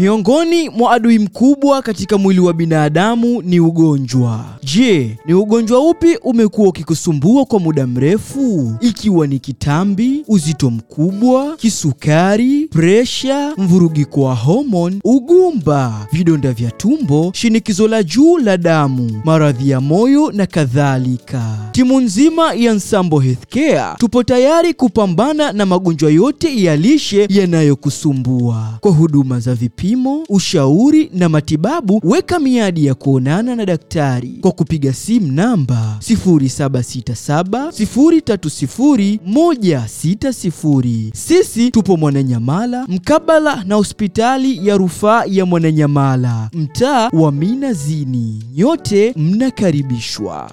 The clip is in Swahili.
Miongoni mwa adui mkubwa katika mwili wa binadamu ni ugonjwa. Je, ni ugonjwa upi umekuwa ukikusumbua kwa muda mrefu? Ikiwa ni kitambi, uzito mkubwa, kisukari, presha, mvurugiko wa homoni, ugumba, vidonda vya tumbo, shinikizo la juu la damu, maradhi ya moyo na kadhalika. Timu nzima ya Nsambo Healthcare tupo tayari kupambana na magonjwa yote ya lishe yanayokusumbua. Kwa huduma za vipimo, ushauri na matibabu, weka miadi ya kuonana na daktari kwa kupiga simu namba 0767 030 160. Sisi tupo Mwananyamala mkabala na hospitali ya rufaa ya Mwananyamala, mtaa wa Minazini. Nyote mnakaribishwa.